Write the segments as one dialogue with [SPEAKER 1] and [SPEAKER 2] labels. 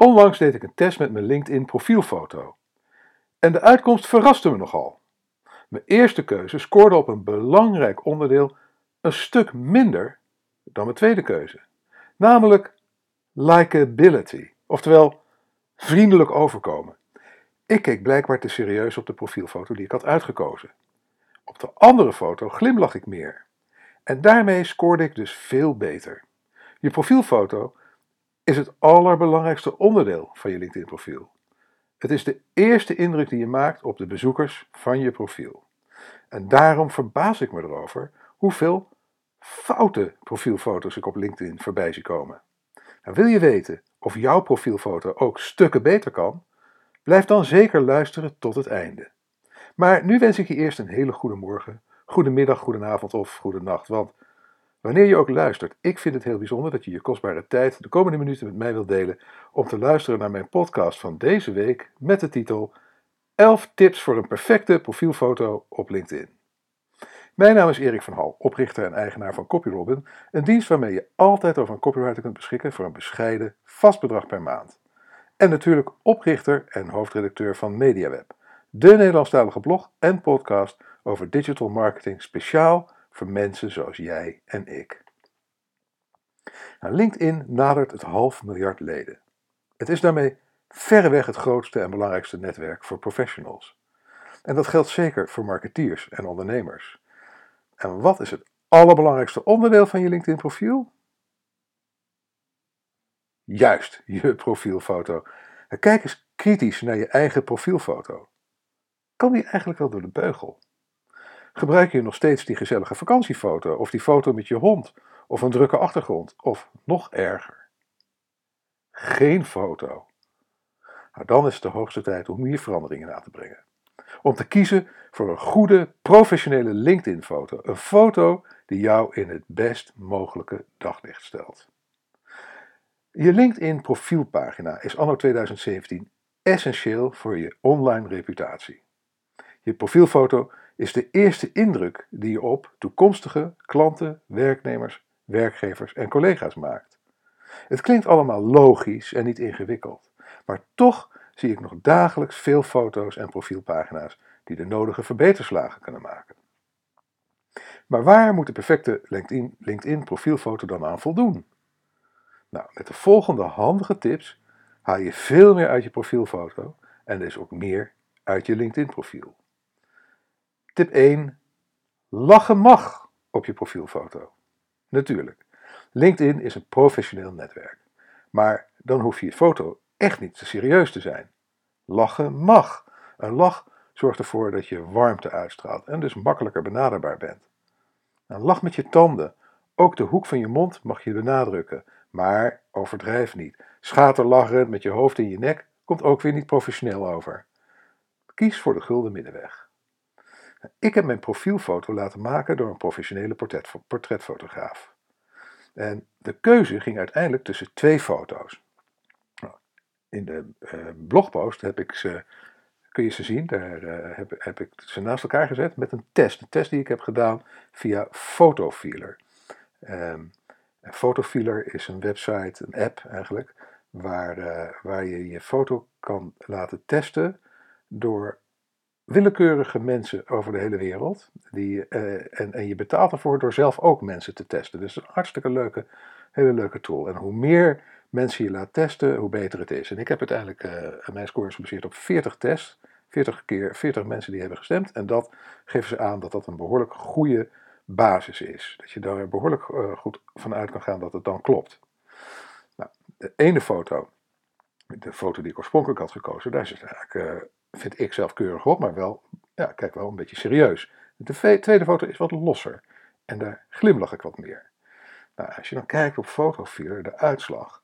[SPEAKER 1] Onlangs deed ik een test met mijn LinkedIn profielfoto. En de uitkomst verraste me nogal. Mijn eerste keuze scoorde op een belangrijk onderdeel een stuk minder dan mijn tweede keuze. Namelijk likability, oftewel vriendelijk overkomen. Ik keek blijkbaar te serieus op de profielfoto die ik had uitgekozen. Op de andere foto glimlach ik meer. En daarmee scoorde ik dus veel beter. Je profielfoto is het allerbelangrijkste onderdeel van je LinkedIn-profiel. Het is de eerste indruk die je maakt op de bezoekers van je profiel. En daarom verbaas ik me erover hoeveel foute profielfoto's ik op LinkedIn voorbij zie komen. Nou, wil je weten of jouw profielfoto ook stukken beter kan? Blijf dan zeker luisteren tot het einde. Maar nu wens ik je eerst een hele goede morgen, goede middag, goede avond of goede nacht. Want wanneer je ook luistert, ik vind het heel bijzonder dat je je kostbare tijd de komende minuten met mij wilt delen om te luisteren naar mijn podcast van deze week met de titel 11 tips voor een perfecte profielfoto op LinkedIn. Mijn naam is Erik van Hal, oprichter en eigenaar van CopyRobin, een dienst waarmee je altijd over een copywriter kunt beschikken voor een bescheiden, vast bedrag per maand. En natuurlijk oprichter en hoofdredacteur van MediaWeb, de Nederlandstalige blog en podcast over digital marketing speciaal voor mensen zoals jij en ik. Nou, LinkedIn nadert het half miljard leden. Het is daarmee verreweg het grootste en belangrijkste netwerk voor professionals. En dat geldt zeker voor marketeers en ondernemers. En wat is het allerbelangrijkste onderdeel van je LinkedIn-profiel? Juist, je profielfoto. kijk eens kritisch naar je eigen profielfoto. Kan die eigenlijk wel door de beugel? Gebruik je nog steeds die gezellige vakantiefoto of die foto met je hond of een drukke achtergrond of nog erger? Geen foto. Nou, dan is het de hoogste tijd om hier veranderingen aan te brengen om te kiezen voor een goede, professionele LinkedIn-foto. Een foto die jou in het best mogelijke daglicht stelt. Je LinkedIn-profielpagina is anno 2017 essentieel voor je online reputatie. Je profielfoto is de eerste indruk die je op toekomstige klanten, werknemers, werkgevers en collega's maakt. Het klinkt allemaal logisch en niet ingewikkeld, maar toch zie ik nog dagelijks veel foto's en profielpagina's die de nodige verbeterslagen kunnen maken. Maar waar moet de perfecte LinkedIn, LinkedIn profielfoto dan aan voldoen? Nou, met de volgende handige tips haal je veel meer uit je profielfoto en dus ook meer uit je LinkedIn profiel. Tip 1. Lachen mag op je profielfoto. Natuurlijk, LinkedIn is een professioneel netwerk. Maar dan hoef je foto echt niet te serieus te zijn. Lachen mag. Een lach zorgt ervoor dat je warmte uitstraalt en dus makkelijker benaderbaar bent. Een lach met je tanden. Ook de hoek van je mond mag je benadrukken, maar overdrijf niet. Schaterlachen met je hoofd in je nek komt ook weer niet professioneel over. Kies voor de gulden middenweg. Ik heb mijn profielfoto laten maken door een professionele portretfotograaf. En de keuze ging uiteindelijk tussen twee foto's in de uh, blogpost heb ik ze, kun je ze zien, daar uh, heb, heb, ik ze naast elkaar gezet met een test. Een test die ik heb gedaan via Photofeeler. Um, Photofeeler is een website, een app eigenlijk, waar, uh, waar je je foto kan laten testen door willekeurige mensen over de hele wereld. Die, en, en je betaalt ervoor door zelf ook mensen te testen. Dus een hartstikke leuke, hele leuke tool. En hoe meer mensen je laat testen, hoe beter het is. En ik heb uiteindelijk uh, mijn score gebaseerd op 40 tests. 40 keer 40 mensen die hebben gestemd. En dat geven ze aan dat dat een behoorlijk goede basis is. Dat je daar behoorlijk uh, goed van uit kan gaan dat het dan klopt. Nou, de ene foto, de foto die ik oorspronkelijk had gekozen, daar is het eigenlijk, vind ik zelf keurig op, maar wel, ja, kijk wel een beetje serieus. De tweede foto is wat losser en daar glimlach ik wat meer. Nou, als je dan kijkt op Photofeeler, de uitslag,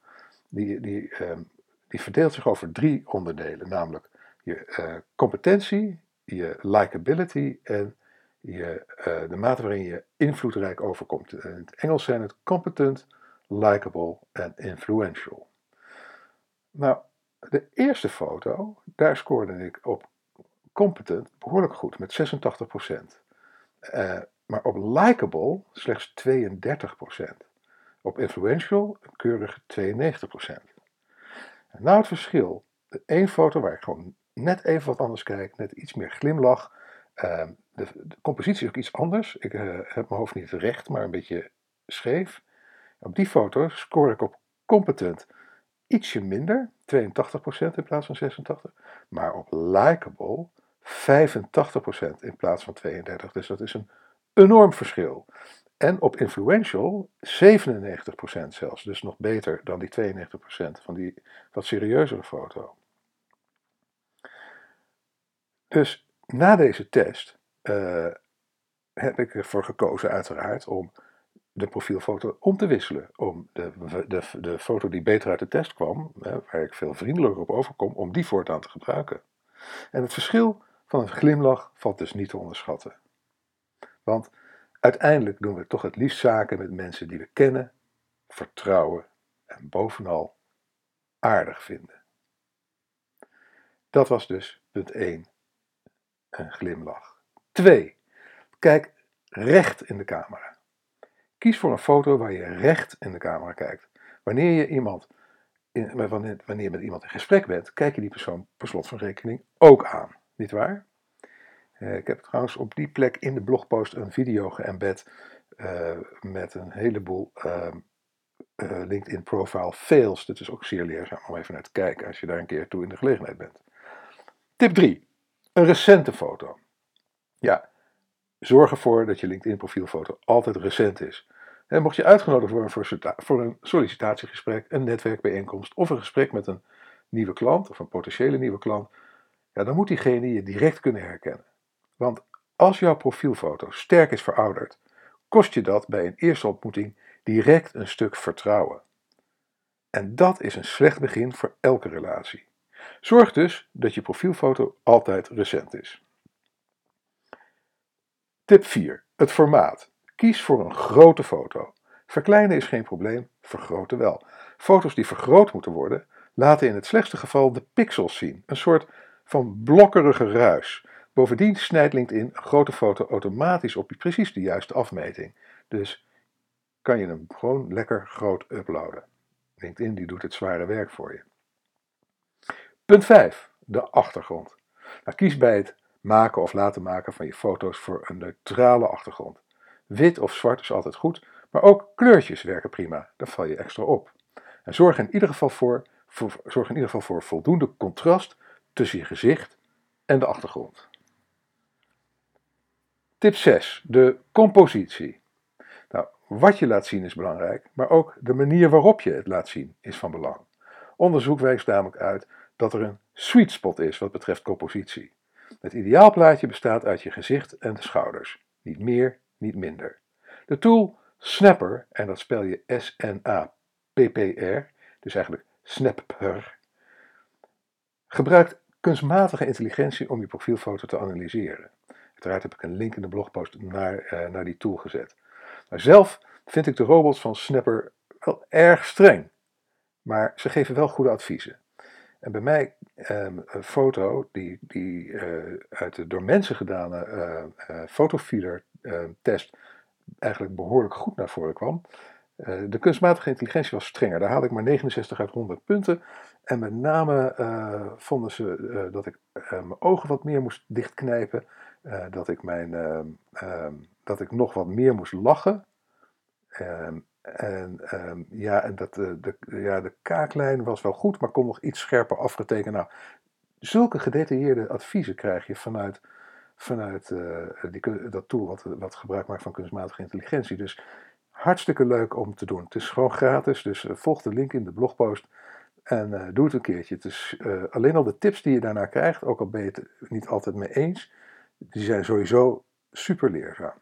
[SPEAKER 1] die, die, ehm, die verdeelt zich over drie onderdelen, namelijk je uh, competentie, je likability en je, uh, de mate waarin je invloedrijk overkomt. In het Engels zijn het competent, likable en influential. Nou, de eerste foto, daar scoorde ik op competent behoorlijk goed, met 86%. Uh, maar op likable slechts 32%. Op influential een keurige 92%. Nou, het verschil. Eén foto waar ik gewoon net even wat anders kijk, net iets meer glimlach. Ehm, de, de, compositie is ook iets anders. Ik uh, heb mijn hoofd niet recht, maar een beetje scheef. Op die foto scoor ik op competent ietsje minder, 82% in plaats van 86%, maar op likable 85% in plaats van 32%. Dus dat is een enorm verschil. En op influential 97% zelfs, dus nog beter dan die 92% van die wat serieuzere foto. Dus na deze test uh, heb ik ervoor gekozen uiteraard om de profielfoto om te wisselen. Om de, de, de foto die beter uit de test kwam, waar ik veel vriendelijker op overkom, om die voortaan te gebruiken. En het verschil van een glimlach valt dus niet te onderschatten. Want uiteindelijk doen we toch het liefst zaken met mensen die we kennen, vertrouwen en bovenal aardig vinden. Dat was dus punt 1, een glimlach. 2. Kijk recht in de camera. Kies voor een foto waar je recht in de camera kijkt. Wanneer je iemand wanneer met iemand in gesprek bent, kijk je die persoon per slot van rekening ook aan. Niet waar? Uh, ik heb trouwens op die plek in de blogpost een video geëmbed uh, met een heleboel uh, LinkedIn profile fails. Dat is ook zeer leerzaam om even naar te kijken als je daar een keer toe in de gelegenheid bent. Tip 3. Een recente foto. Ja, zorg ervoor dat je LinkedIn profielfoto altijd recent is. Mocht je uitgenodigd worden voor een sollicitatiegesprek, een netwerkbijeenkomst of een gesprek met een nieuwe klant of een potentiële nieuwe klant, ja, dan moet diegene je direct kunnen herkennen. Want als jouw profielfoto sterk is verouderd, kost je dat bij een eerste ontmoeting direct een stuk vertrouwen. En dat is een slecht begin voor elke relatie. Zorg dus dat je profielfoto altijd recent is. Tip 4. Het formaat. Kies voor een grote foto. Verkleinen is geen probleem, vergroten wel. Foto's die vergroot moeten worden, laten in het slechtste geval de pixels zien, een soort van blokkerige ruis. Bovendien snijdt LinkedIn een grote foto automatisch op precies de juiste afmeting. Dus kan je hem gewoon lekker groot uploaden. LinkedIn die doet het zware werk voor je. Punt 5. De achtergrond. Nou, kies bij het maken of laten maken van je foto's voor een neutrale achtergrond. Wit of zwart is altijd goed, maar ook kleurtjes werken prima, daar val je extra op. En zorg in ieder geval voor, zorg in ieder geval voor voldoende contrast tussen je gezicht en de achtergrond. Tip 6. De compositie. Nou, wat je laat zien is belangrijk, maar ook de manier waarop je het laat zien is van belang. Onderzoek wijst namelijk uit dat er een sweet spot is wat betreft compositie. Het ideaalplaatje bestaat uit je gezicht en de schouders. Niet meer, niet minder. De tool Snapper, en dat spel je S-N-A-P-P-R, dus eigenlijk Snapper, gebruikt kunstmatige intelligentie om je profielfoto te analyseren. Uiteraard heb ik een link in de blogpost naar, uh, naar die tool gezet. Maar zelf vind ik de robots van Snapper wel erg streng, maar ze geven wel goede adviezen. En bij mij um, een foto die, die uh, uit de door mensen gedane fotofeeder ehm, test eigenlijk behoorlijk goed naar voren kwam. de kunstmatige intelligentie was strenger. Daar haalde ik maar 69 uit 100 punten. En met name vonden ze dat ik mijn ogen wat meer moest dichtknijpen. dat, ik mijn, ehm, dat ik nog wat meer moest lachen. En um, ja, en dat, de, ja, de kaaklijn was wel goed, maar kon nog iets scherper afgetekend. Nou, zulke gedetailleerde adviezen krijg je vanuit, vanuit uh, die, dat tool wat, wat gebruik maakt van kunstmatige intelligentie. Dus hartstikke leuk om te doen. Het is gewoon gratis, dus uh, volg de link in de blogpost en uh, doe het een keertje. Het is alleen al de tips die je daarna krijgt, ook al ben je het niet altijd mee eens, die zijn sowieso super leerzaam.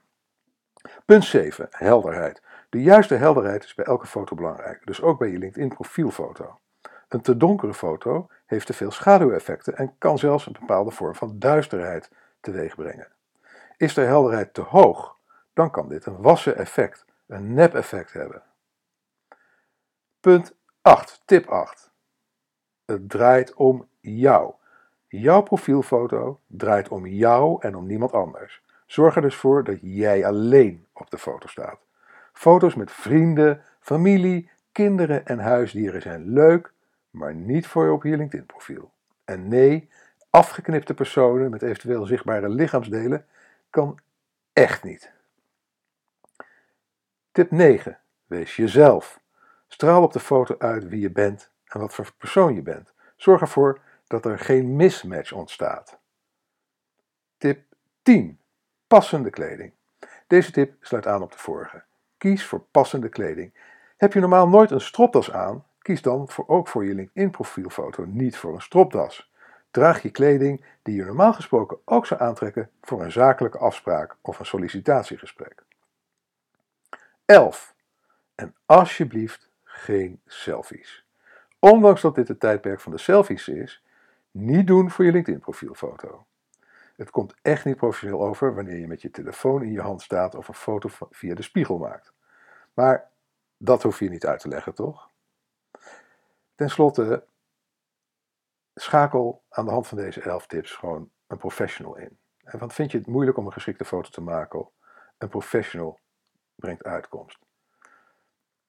[SPEAKER 1] Punt 7, helderheid. De juiste helderheid is bij elke foto belangrijk, dus ook bij je LinkedIn profielfoto. Een te donkere foto heeft te veel schaduweffecten en kan zelfs een bepaalde vorm van duisterheid teweegbrengen. Is de helderheid te hoog, dan kan dit een wassen effect, een nep-effect hebben. Punt 8, tip 8. Het draait om jou. Jouw profielfoto draait om jou en om niemand anders. Zorg er dus voor dat jij alleen op de foto staat. Foto's met vrienden, familie, kinderen en huisdieren zijn leuk, maar niet voor op je LinkedIn profiel. En nee, afgeknipte personen met eventueel zichtbare lichaamsdelen kan echt niet. Tip 9. Wees jezelf. Straal op de foto uit wie je bent en wat voor persoon je bent. Zorg ervoor dat er geen mismatch ontstaat. Tip 10. Passende kleding. Deze tip sluit aan op de vorige. Kies voor passende kleding. Heb je normaal nooit een stropdas aan? Kies dan voor, ook voor je LinkedIn profielfoto niet voor een stropdas. Draag je kleding die je normaal gesproken ook zou aantrekken voor een zakelijke afspraak of een sollicitatiegesprek. 11. En alsjeblieft geen selfies. Ondanks dat dit het tijdperk van de selfies is, niet doen voor je LinkedIn profielfoto. Het komt echt niet professioneel over wanneer je met je telefoon in je hand staat of een foto via de spiegel maakt. Maar dat hoef je niet uit te leggen, toch? Ten slotte, schakel aan de hand van deze 11 tips gewoon een professional in. En want vind je het moeilijk om een geschikte foto te maken? Een professional brengt uitkomst.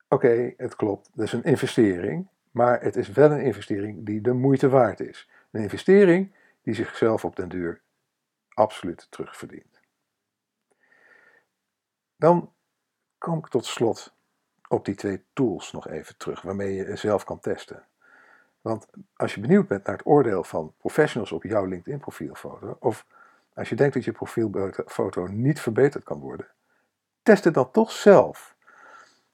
[SPEAKER 1] Oké, het klopt, dat is een investering, maar het is wel een investering die de moeite waard is. Een investering die zichzelf op den duur absoluut terugverdient. Dan kom ik tot slot op die twee tools nog even terug, waarmee je zelf kan testen. Want als je benieuwd bent naar het oordeel van professionals op jouw LinkedIn profielfoto, of als je denkt dat je profielfoto niet verbeterd kan worden, test het dan toch zelf.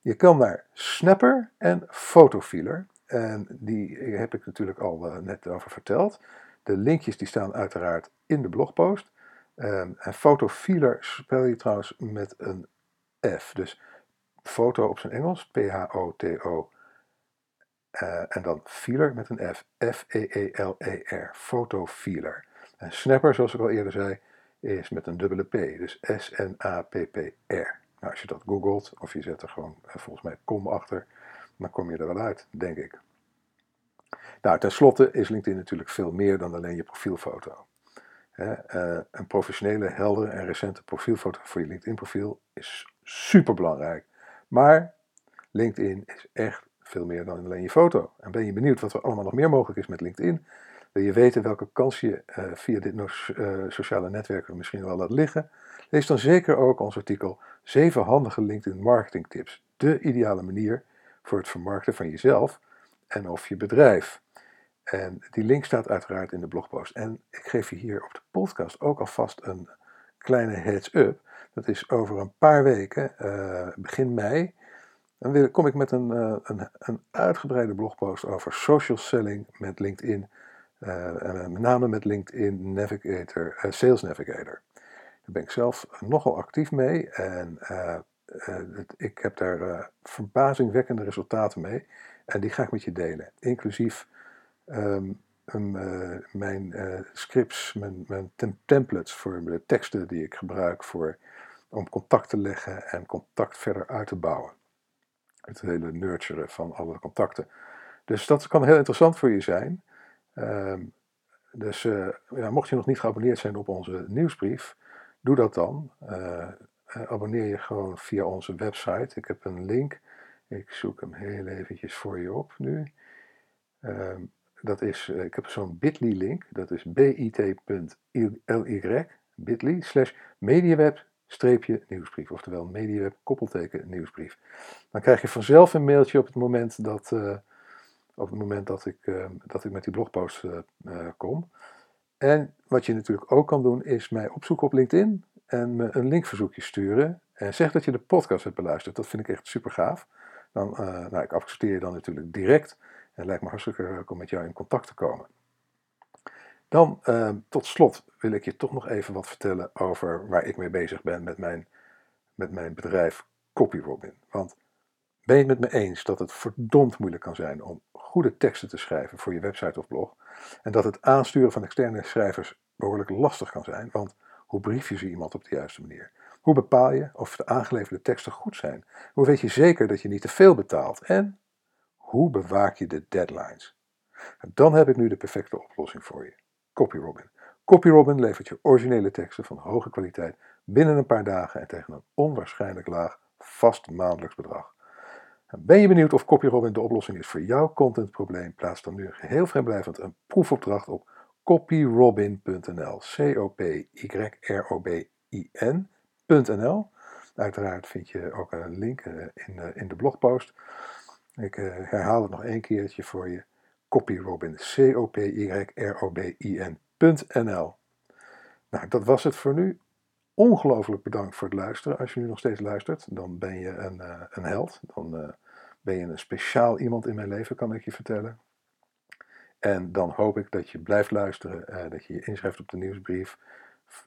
[SPEAKER 1] Je kan naar Snapper en Photofeeler. En die heb ik natuurlijk al uh, net over verteld. De linkjes die staan uiteraard in de blogpost. Um, en Photofeeler spel je trouwens met een F. Dus foto op zijn Engels, P-H-O-T-O. Uh, en dan feeler met een F, F-E-E-L-E-R, Photofeeler. En Snapper, zoals ik al eerder zei, is met een dubbele P, dus S-N-A-P-P-R. Nou, als je dat googelt, of je zet er gewoon uh, volgens mij kom achter, dan kom je er wel uit, denk ik. Nou, tenslotte is LinkedIn natuurlijk veel meer dan alleen je profielfoto. He, uh, een professionele, heldere en recente profielfoto voor je LinkedIn-profiel is super belangrijk. Maar LinkedIn is echt veel meer dan alleen je foto. En ben je benieuwd wat er allemaal nog meer mogelijk is met LinkedIn? Wil je weten welke kans je uh, via dit uh, sociale netwerk misschien wel laat liggen? Lees dan zeker ook ons artikel 7 handige LinkedIn marketing tips. De ideale manier voor het vermarkten van jezelf en of je bedrijf. En die link staat uiteraard in de blogpost. En ik geef je hier op de podcast ook alvast een kleine heads-up. Dat is over een paar weken, uh, begin mei, dan kom ik met een, uh, een, een, uitgebreide blogpost over social selling met LinkedIn. Uh, en met name met LinkedIn Navigator, Sales Navigator. Daar ben ik zelf nogal actief mee en ik heb daar verbazingwekkende resultaten mee. En die ga ik met je delen, inclusief uh, mijn scripts, mijn, mijn tem templates voor de teksten die ik gebruik voor, om contact te leggen en contact verder uit te bouwen. Het hele nurturen van alle contacten. Dus dat kan heel interessant voor je zijn. Um, dus uh, ja, mocht je nog niet geabonneerd zijn op onze nieuwsbrief, doe dat dan. abonneer je gewoon via onze website. Ik heb een link. Ik zoek hem heel eventjes voor je op nu. Um, dat is, eh, ik heb zo'n bit.ly link, dat is bit.ly, bit.ly slash mediaweb nieuwsbrief, oftewel mediaweb koppelteken nieuwsbrief. Dan krijg je vanzelf een mailtje op het moment dat, uh, op het moment dat, ik, uh, dat ik met die blogpost uh, kom. En wat je natuurlijk ook kan doen, is mij opzoeken op LinkedIn en me een linkverzoekje sturen. En zeg dat je de podcast hebt beluisterd. Dat vind ik echt super gaaf. Dan, nou, ik accepteer je dan natuurlijk direct. Het lijkt me hartstikke leuk om met jou in contact te komen. Dan uh, tot slot wil ik je toch nog even wat vertellen over waar ik mee bezig ben met mijn, met mijn bedrijf CopyRobin. Want ben je het met me eens dat het verdomd moeilijk kan zijn om goede teksten te schrijven voor je website of blog? En dat het aansturen van externe schrijvers behoorlijk lastig kan zijn? Want hoe brief je ze iemand op de juiste manier? Hoe bepaal je of de aangeleverde teksten goed zijn? Hoe weet je zeker dat je niet te veel betaalt? En hoe bewaak je de deadlines? Dan heb ik nu de perfecte oplossing voor je. CopyRobin. CopyRobin levert je originele teksten van hoge kwaliteit binnen een paar dagen en tegen een onwaarschijnlijk laag vast maandelijks bedrag. Ben je benieuwd of CopyRobin de oplossing is voor jouw contentprobleem? Plaats dan nu heel vrijblijvend een proefopdracht op copyrobin.nl. C-O-P-Y-R-O-B-I-N.nl. Uiteraard vind je ook een link eh, in, eh, in de blogpost. Ik eh, herhaal het nog één keertje voor je. CopyRobin. C-O-P-Y-R-O-B-I-N.nl. Nou, dat was het voor nu. Ongelooflijk bedankt voor het luisteren. Als je nu nog steeds luistert, dan ben je een, een held. Dan ben je een speciaal iemand in mijn leven, kan ik je vertellen. En dan hoop ik dat je blijft luisteren, uh, dat je je inschrijft op de nieuwsbrief,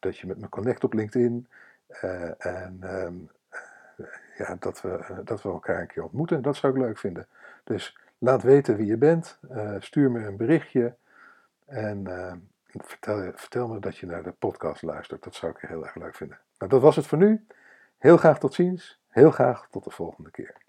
[SPEAKER 1] dat je met me connect op LinkedIn. En uh, ja, dat, we, dat we elkaar een keer ontmoeten. Dat zou ik leuk vinden. Dus laat weten wie je bent. stuur me een berichtje. En vertel, vertel me dat je naar de podcast luistert. Dat zou ik heel erg leuk vinden. Nou, dat was het voor nu. Heel graag tot ziens. Heel graag tot de volgende keer.